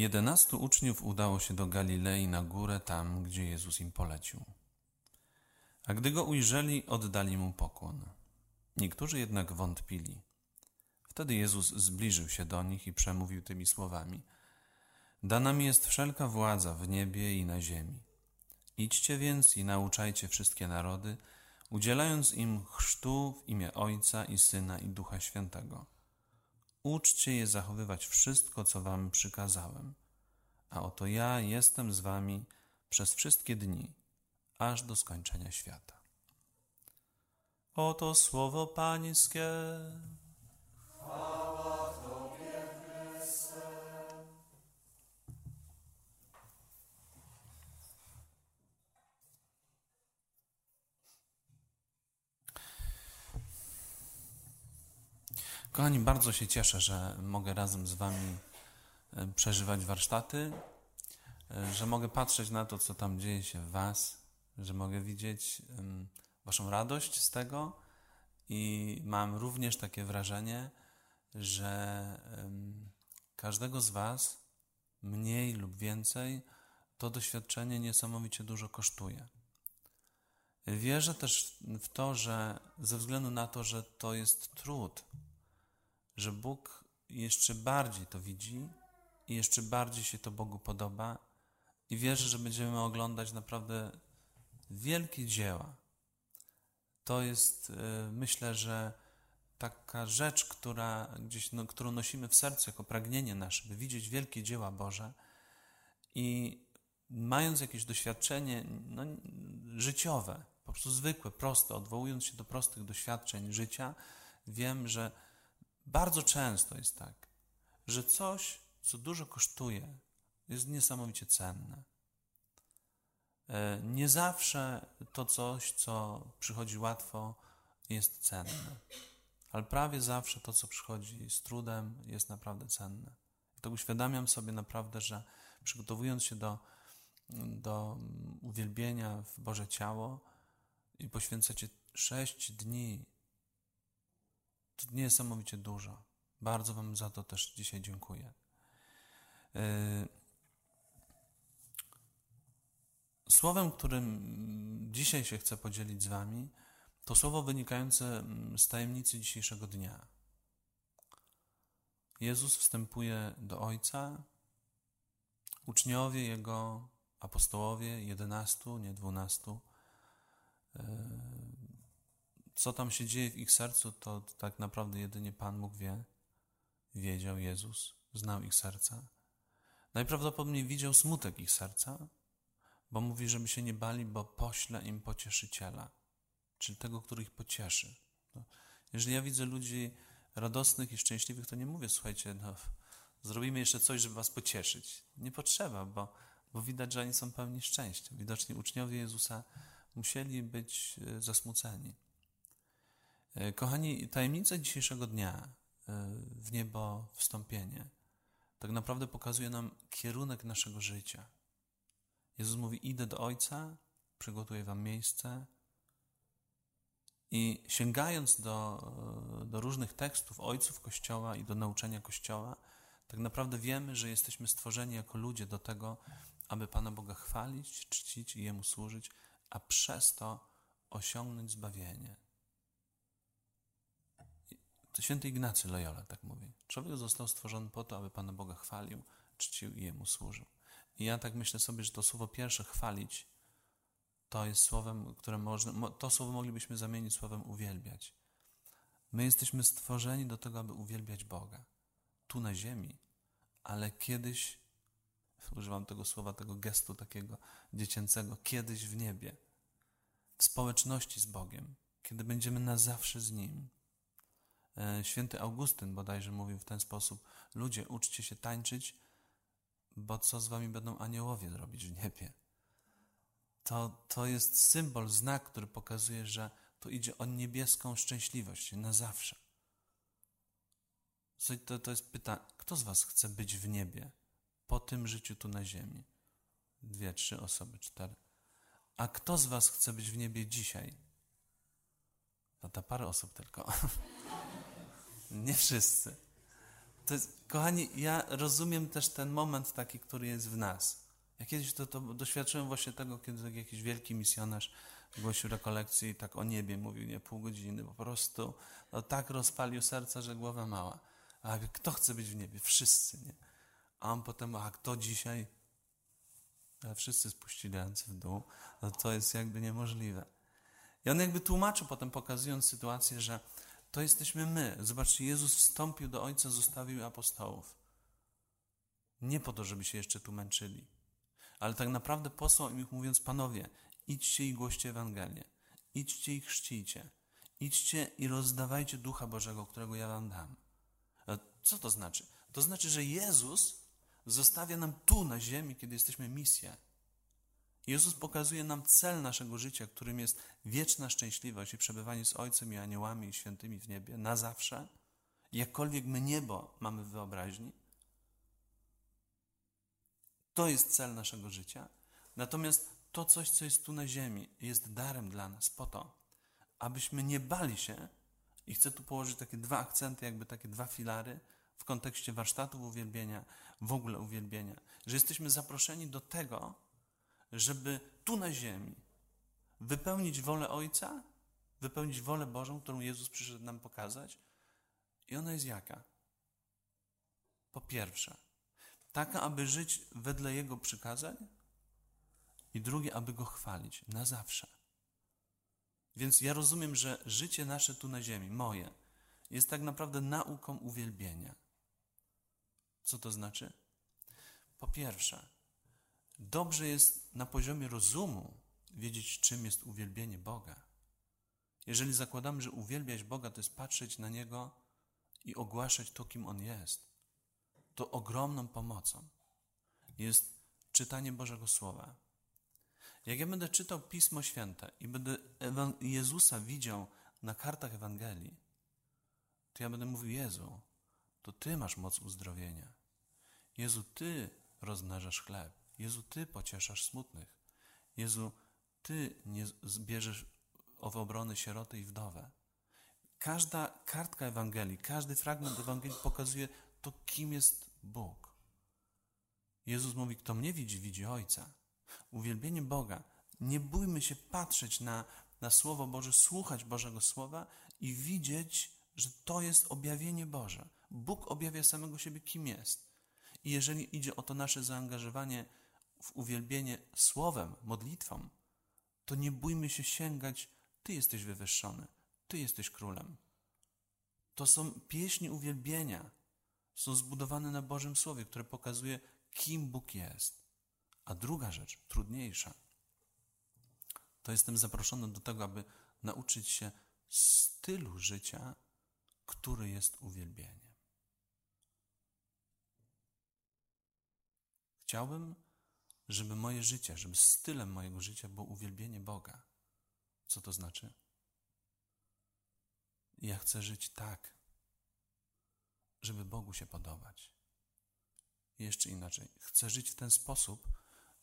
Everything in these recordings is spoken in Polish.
Jedenastu uczniów udało się do Galilei na górę, tam gdzie Jezus im polecił. A gdy go ujrzeli, oddali mu pokłon. Niektórzy jednak wątpili. Wtedy Jezus zbliżył się do nich i przemówił tymi słowami: Dana mi jest wszelka władza w niebie i na ziemi. Idźcie więc i nauczajcie wszystkie narody, udzielając im chrztu w imię Ojca i Syna i Ducha Świętego. Uczcie je zachowywać wszystko, co wam przykazałem. A oto ja jestem z wami przez wszystkie dni, aż do skończenia świata. Oto słowo Pańskie. Kochani, bardzo się cieszę, że mogę razem z Wami e, przeżywać warsztaty, e, że mogę patrzeć na to, co tam dzieje się w Was, że mogę widzieć Waszą radość z tego i mam również takie wrażenie, że każdego z Was mniej lub więcej to doświadczenie niesamowicie dużo kosztuje. Wierzę też w to, że ze względu na to, że to jest trud, że Bóg jeszcze bardziej to widzi i jeszcze bardziej się to Bogu podoba i wierzę, że będziemy oglądać naprawdę wielkie dzieła. To jest, e, myślę, że taka rzecz, która gdzieś, no, którą nosimy w sercu jako pragnienie nasze, by widzieć wielkie dzieła Boże i mając jakieś doświadczenie no, życiowe, po prostu zwykłe, proste, odwołując się do prostych doświadczeń życia, wiem, że bardzo często jest tak, że coś, co dużo kosztuje, jest niesamowicie cenne. E, nie zawsze to coś, co przychodzi łatwo, jest cenne, ale prawie zawsze to, co przychodzi z trudem, jest naprawdę cenne. To uświadamiam sobie naprawdę, że przygotowując się do, do uwielbienia w Boże Ciało i poświęcacie sześć dni niesamowicie dużo. Bardzo Wam za to też dzisiaj dziękuję. E, słowem, którym dzisiaj się chcę podzielić z Wami, to słowo wynikające z tajemnicy dzisiejszego dnia. Jezus wstępuje do Ojca, uczniowie Jego, apostołowie, jedenastu, nie dwunastu, e, co tam się dzieje w ich sercu, to tak naprawdę jedynie Pan Bóg wie. Wiedział Jezus, znał ich serca. Najprawdopodobniej widział smutek ich serca, bo mówi, żeby się nie bali, bo pośle im pocieszyciela, czyli tego, który ich pocieszy. No, jeżeli ja widzę ludzi radosnych i szczęśliwych, to nie mówię, słuchajcie, no, zrobimy jeszcze coś, żeby was pocieszyć. Nie potrzeba, bo, bo widać, że oni są pełni szczęścia. Widocznie uczniowie Jezusa musieli być e, zasmuceni. E, kochani, tajemnica dzisiejszego dnia e, w niebo wstąpienie tak naprawdę pokazuje nam kierunek naszego życia. Jezus mówi: Idę do Ojca, przygotuję Wam miejsce. I sięgając do, do różnych tekstów ojców Kościoła i do nauczania Kościoła, tak naprawdę wiemy, że jesteśmy stworzeni jako ludzie do tego, aby Pana Boga chwalić, czcić i Jemu służyć, a przez to osiągnąć zbawienie. To święty Ignacy Loyola tak mówi. Człowiek został stworzony po to, aby Pana Boga chwalił, czcił i Jemu służył. I ja tak myślę sobie, że to słowo pierwsze chwalić to jest słowem, które można, to słowo moglibyśmy zamienić słowem uwielbiać. My jesteśmy stworzeni do tego, aby uwielbiać Boga. Tu na ziemi, ale kiedyś, używam tego słowa, tego gestu takiego dziecięcego, kiedyś w niebie, w społeczności z Bogiem, kiedy będziemy na zawsze z Nim. E, święty Augustyn bodajże mówił w ten sposób: Ludzie, uczcie się tańczyć, bo co z wami będą aniołowie robić w niebie? To, to jest symbol, znak, który pokazuje, że tu idzie o niebieską szczęśliwość na zawsze. To, to jest pytanie, kto z was chce być w niebie po tym życiu tu na ziemi? Dwie, trzy osoby, cztery. A kto z was chce być w niebie dzisiaj? No ta parę osób tylko. Nie wszyscy. To jest, kochani, ja rozumiem też ten moment taki, który jest w nas. Ja kiedyś to, to doświadczyłem właśnie tego, kiedy tak jakiś wielki misjonarz głosił rekolekcję i tak o niebie mówił, nie pół godziny, po prostu no, tak rozpalił serce, że głowa mała. A kto chce być w niebie? Wszyscy, nie? A on potem, a kto dzisiaj? A wszyscy spuścili ręce w dół. No to jest jakby niemożliwe. I on jakby tłumaczył potem, pokazując sytuację, że to jesteśmy my. Zobaczcie, Jezus wstąpił do Ojca, zostawił apostołów. Nie po to, żeby się jeszcze tu męczyli, ale tak naprawdę posłał im mówiąc, panowie, idźcie i głoście Ewangelię, idźcie i chrzcijcie, idźcie i rozdawajcie Ducha Bożego, którego ja wam dam. Co to znaczy? To znaczy, że Jezus zostawia nam tu na ziemi, kiedy jesteśmy misję. Jezus pokazuje nam cel naszego życia, którym jest wieczna szczęśliwość i przebywanie z Ojcem i aniołami i świętymi w niebie na zawsze. Jakkolwiek my niebo mamy w wyobraźni, to jest cel naszego życia. Natomiast to coś, co jest tu na ziemi, jest darem dla nas po to, abyśmy nie bali się, i chcę tu położyć takie dwa akcenty, jakby takie dwa filary w kontekście warsztatów uwielbienia, w ogóle uwielbienia, że jesteśmy zaproszeni do tego, żeby tu na ziemi wypełnić wolę Ojca, wypełnić wolę Bożą, którą Jezus przyszedł nam pokazać. I ona jest jaka? Po pierwsze, taka, aby żyć wedle Jego przykazań, i drugie, aby Go chwalić na zawsze. Więc ja rozumiem, że życie nasze tu na ziemi, moje, jest tak naprawdę nauką uwielbienia. Co to znaczy? Po pierwsze, dobrze jest na poziomie rozumu wiedzieć, czym jest uwielbienie Boga. Jeżeli zakładamy, że uwielbiać Boga to jest patrzeć na Niego i ogłaszać to, kim On jest, to ogromną pomocą jest czytanie Bożego Słowa. Jak ja będę czytał Pismo Święte i będę Jezusa widział na kartach Ewangelii, to ja będę mówił: Jezu, to Ty masz moc uzdrowienia. Jezu, Ty rozmnażasz chleb. Jezu, Ty pocieszasz smutnych. Jezu, Ty nie zbierzesz w obrony sieroty i wdowę. Każda kartka Ewangelii, każdy fragment Ewangelii pokazuje to, kim jest Bóg. Jezus mówi, kto mnie widzi, widzi Ojca. Uwielbienie Boga. Nie bójmy się patrzeć na, na Słowo Boże, słuchać Bożego Słowa i widzieć, że to jest objawienie Boże. Bóg objawia samego siebie, kim jest. I jeżeli idzie o to nasze zaangażowanie w uwielbienie słowem, modlitwą, to nie bójmy się sięgać, Ty jesteś wywyższony, Ty jesteś królem. To są pieśni uwielbienia, są zbudowane na Bożym Słowie, które pokazuje, kim Bóg jest. A druga rzecz, trudniejsza, to jestem zaproszony do tego, aby nauczyć się stylu życia, który jest uwielbieniem. Chciałbym, żeby moje życie, żeby stylem mojego życia było uwielbienie Boga. Co to znaczy? Ja chcę żyć tak, żeby Bogu się podobać. jeszcze inaczej, chcę żyć w ten sposób,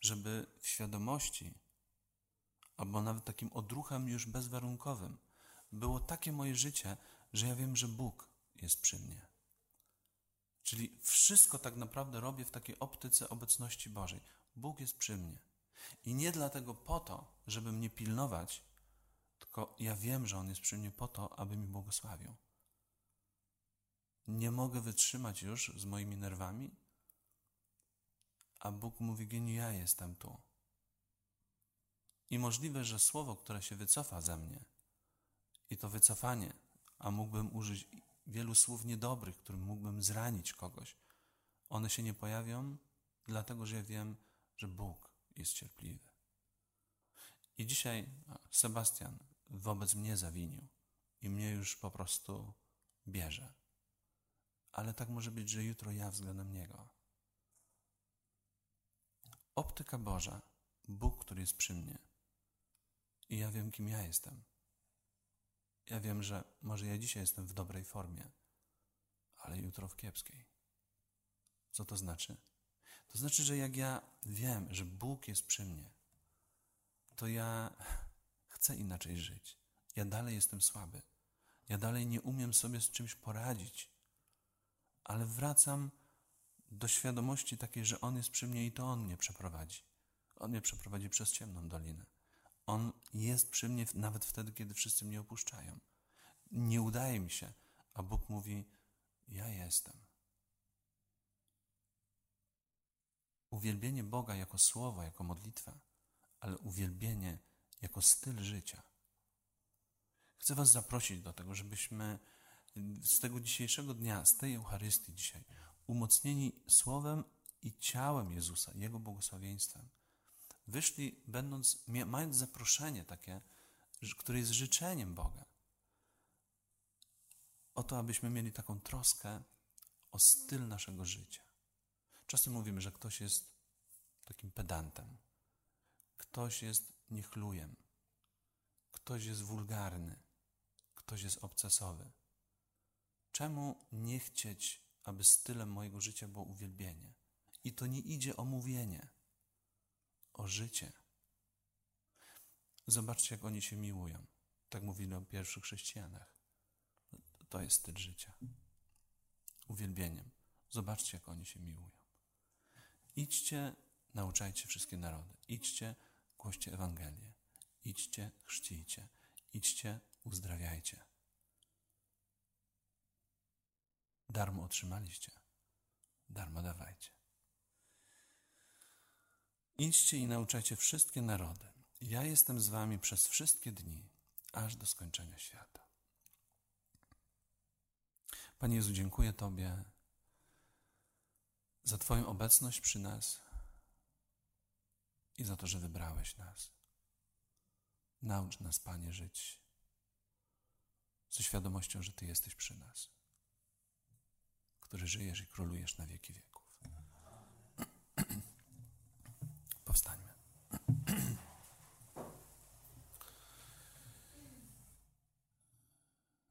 żeby w świadomości, albo nawet takim odruchem już bezwarunkowym, było takie moje życie, że ja wiem, że Bóg jest przy mnie. Czyli wszystko tak naprawdę robię w takiej optyce obecności Bożej. Bóg jest przy mnie. I nie dlatego po to, żeby mnie pilnować, tylko ja wiem, że On jest przy mnie po to, aby mi błogosławił. Nie mogę wytrzymać już z moimi nerwami, a Bóg mówi, geniu, ja jestem tu. I możliwe, że słowo, które się wycofa ze mnie, i to wycofanie, a mógłbym użyć wielu słów niedobrych, którym mógłbym zranić kogoś, one się nie pojawią, dlatego że ja wiem, że Bóg jest cierpliwy. I dzisiaj Sebastian wobec mnie zawinił i mnie już po prostu bierze. Ale tak może być, że jutro ja względem niego. Optyka Boża, Bóg, który jest przy mnie. I ja wiem, kim ja jestem. Ja wiem, że może ja dzisiaj jestem w dobrej formie, ale jutro w kiepskiej. Co to znaczy? To znaczy, że jak ja wiem, że Bóg jest przy mnie, to ja chcę inaczej żyć. Ja dalej jestem słaby. Ja dalej nie umiem sobie z czymś poradzić, ale wracam do świadomości takiej, że On jest przy mnie i to On mnie przeprowadzi. On mnie przeprowadzi przez ciemną dolinę. On jest przy mnie nawet wtedy, kiedy wszyscy mnie opuszczają. Nie udaje mi się, a Bóg mówi: Ja jestem. Uwielbienie Boga jako słowo, jako modlitwa, ale uwielbienie jako styl życia. Chcę Was zaprosić do tego, żebyśmy z tego dzisiejszego dnia, z tej Eucharystii dzisiaj, umocnieni słowem i ciałem Jezusa, Jego błogosławieństwem, wyszli, będąc, mając zaproszenie takie, które jest życzeniem Boga, o to, abyśmy mieli taką troskę o styl naszego życia. Czasem mówimy, że ktoś jest takim pedantem, ktoś jest niechlujem, ktoś jest wulgarny, ktoś jest obcesowy. Czemu nie chcieć, aby stylem mojego życia było uwielbienie? I to nie idzie o mówienie, o życie. Zobaczcie, jak oni się miłują. Tak mówili o pierwszych chrześcijanach. To jest styl życia. Uwielbieniem. Zobaczcie, jak oni się miłują. Idźcie, nauczajcie wszystkie narody. Idźcie, głoście Ewangelię. Idźcie, chrzcijcie. Idźcie, uzdrawiajcie. Darmo otrzymaliście, darmo dawajcie. Idźcie i nauczajcie wszystkie narody. Ja jestem z wami przez wszystkie dni, aż do skończenia świata. Panie Jezu, dziękuję Tobie za Twoją obecność przy nas i za to, że wybrałeś nas. Naucz nas, Panie, żyć ze świadomością, że Ty jesteś przy nas, który żyjesz i królujesz na wieki wieku.